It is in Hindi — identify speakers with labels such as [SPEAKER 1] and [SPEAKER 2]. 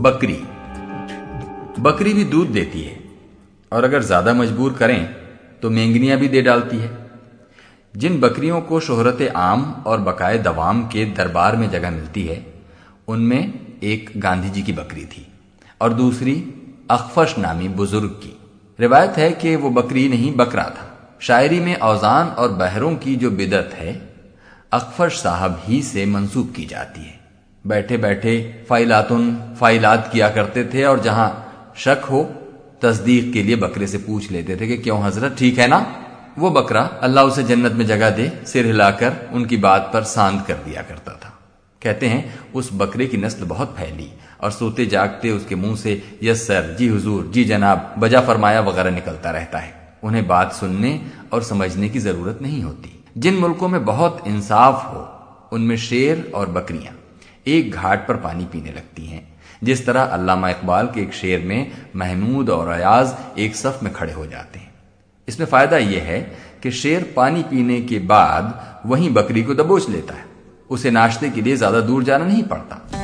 [SPEAKER 1] बकरी। बकरी भी दूध देती है। और अगर ज़्यादा मजबूर करें तो मेंगनियाँ भी दे डालती है। जिन बकरियों को शोहरत आम और बकाए दवाम के दरबार में जगह मिलती है, उनमें एक गांधी जी की बकरी थी और दूसरी अखफश नामी बुज़ुर्ग की। रिवायत है कि वो बकरी नहीं, बकरा था। शायरी में औजान और बहरों की जो बिदत है अकफश साहब ही से मंसूब की जाती है। बैठे बैठे फाइलातुन फाइलात किया करते थे और जहाँ शक हो, तस्दीक के लिए बकरे से पूछ लेते थे कि क्यों हज़रत, ठीक है ना? वो बकरा अल्लाह उसे जन्नत में जगह दे, सिर हिलाकर उनकी बात पर शांत कर दिया करता था। कहते हैं, उस बकरे की नस्ल बहुत फैली और सोते जागते उसके मुँह से यस सर जी हुजूर, जी जनाब, बजा फरमाया वगैरह निकलता रहता है। उन्हें बात सुनने और समझने की ज़रूरत नहीं होती। जिन मुल्कों में बहुत इंसाफ हो, उनमें शेर और बकरियाँ। एक घाट पर पानी पीने लगती हैं। जिस तरह अल्लामा इकबाल के एक शेर में महमूद और अयाज एक सफ में खड़े हो जाते हैं। इसमें फ़ायदा यह है कि शेर पानी पीने के बाद वहीं बकरी को दबोच लेता है। उसे नाश्ते के लिए ज़्यादा दूर जाना नहीं पड़ता।